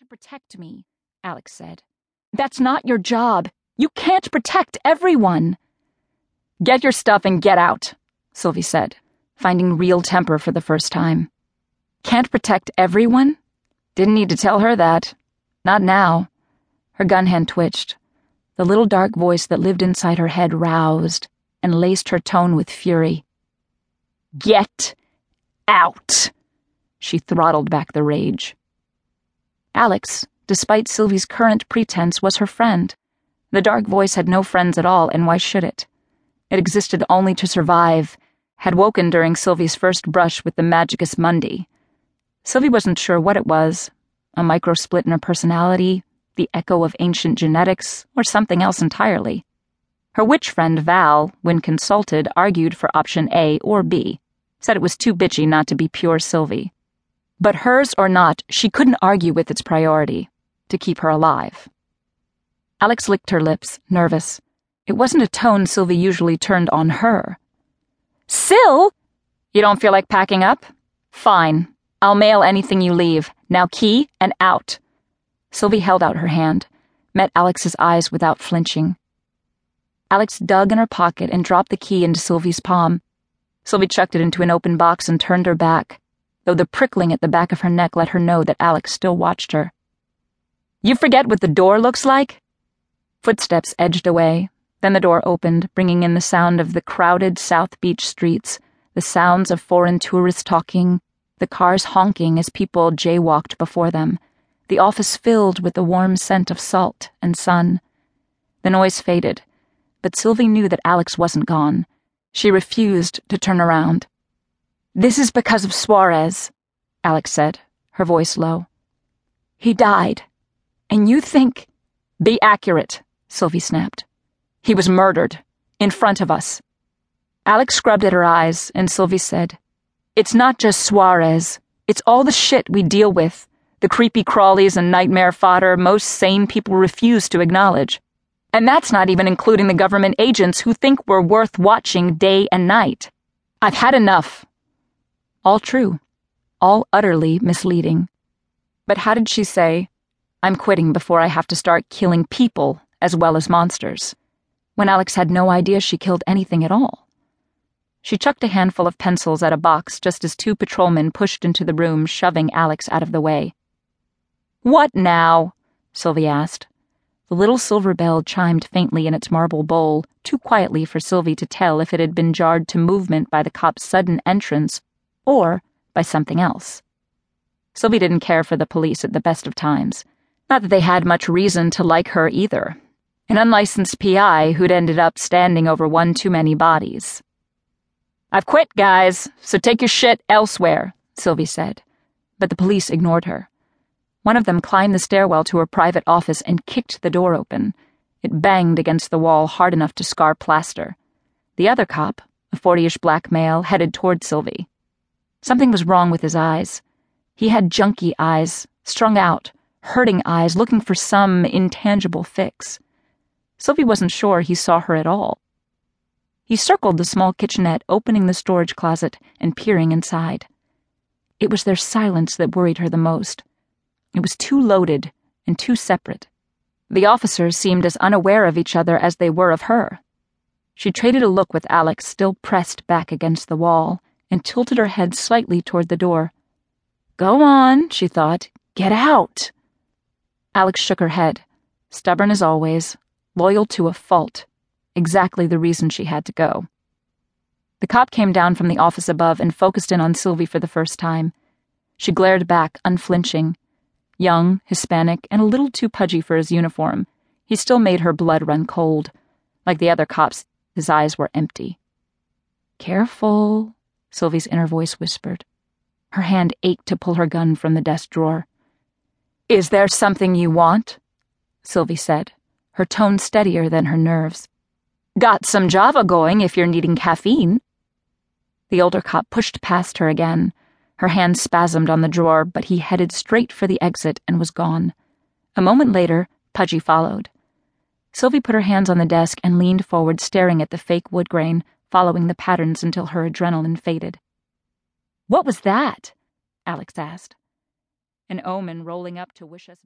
To protect me, Alex said. That's not your job. You can't protect everyone. Get your stuff and get out, Sylvie said, finding real temper for the first time. Can't protect everyone? Didn't need to tell her that. Not now. Her gun hand twitched. The little dark voice that lived inside her head roused and laced her tone with fury. Get out! She throttled back the rage. Alex, despite Sylvie's current pretense, was her friend. The dark voice had no friends at all, and why should it? It existed only to survive, had woken during Sylvie's first brush with the Magicus Mundi. Sylvie wasn't sure what it was a micro split in her personality, the echo of ancient genetics, or something else entirely. Her witch friend Val, when consulted, argued for option A or B, said it was too bitchy not to be pure Sylvie. But hers or not, she couldn't argue with its priority to keep her alive. Alex licked her lips, nervous. It wasn't a tone Sylvie usually turned on her. Syl! You don't feel like packing up? Fine. I'll mail anything you leave. Now key and out. Sylvie held out her hand, met Alex's eyes without flinching. Alex dug in her pocket and dropped the key into Sylvie's palm. Sylvie chucked it into an open box and turned her back though the prickling at the back of her neck let her know that Alex still watched her. You forget what the door looks like? Footsteps edged away. Then the door opened, bringing in the sound of the crowded South Beach streets, the sounds of foreign tourists talking, the cars honking as people jaywalked before them, the office filled with the warm scent of salt and sun. The noise faded, but Sylvie knew that Alex wasn't gone. She refused to turn around. This is because of Suarez, Alex said, her voice low. He died. And you think. Be accurate, Sylvie snapped. He was murdered. In front of us. Alex scrubbed at her eyes, and Sylvie said, It's not just Suarez. It's all the shit we deal with. The creepy crawlies and nightmare fodder most sane people refuse to acknowledge. And that's not even including the government agents who think we're worth watching day and night. I've had enough. All true, all utterly misleading. But how did she say, I'm quitting before I have to start killing people as well as monsters, when Alex had no idea she killed anything at all? She chucked a handful of pencils at a box just as two patrolmen pushed into the room, shoving Alex out of the way. What now? Sylvie asked. The little silver bell chimed faintly in its marble bowl, too quietly for Sylvie to tell if it had been jarred to movement by the cop's sudden entrance or by something else. Sylvie didn't care for the police at the best of times. Not that they had much reason to like her either. An unlicensed PI who'd ended up standing over one too many bodies. I've quit, guys, so take your shit elsewhere, Sylvie said. But the police ignored her. One of them climbed the stairwell to her private office and kicked the door open. It banged against the wall hard enough to scar plaster. The other cop, a fortyish black male, headed toward Sylvie. Something was wrong with his eyes. He had junky eyes, strung out, hurting eyes, looking for some intangible fix. Sylvie wasn't sure he saw her at all. He circled the small kitchenette, opening the storage closet and peering inside. It was their silence that worried her the most. It was too loaded and too separate. The officers seemed as unaware of each other as they were of her. She traded a look with Alex still pressed back against the wall and tilted her head slightly toward the door. Go on, she thought. Get out. Alex shook her head, stubborn as always, loyal to a fault, exactly the reason she had to go. The cop came down from the office above and focused in on Sylvie for the first time. She glared back, unflinching. Young, Hispanic, and a little too pudgy for his uniform, he still made her blood run cold. Like the other cops, his eyes were empty. Careful, Sylvie's inner voice whispered. Her hand ached to pull her gun from the desk drawer. Is there something you want? Sylvie said, her tone steadier than her nerves. Got some Java going if you're needing caffeine. The older cop pushed past her again. Her hand spasmed on the drawer, but he headed straight for the exit and was gone. A moment later, Pudgy followed. Sylvie put her hands on the desk and leaned forward, staring at the fake wood grain, following the patterns until her adrenaline faded. What was that? Alex asked. An omen rolling up to wish us.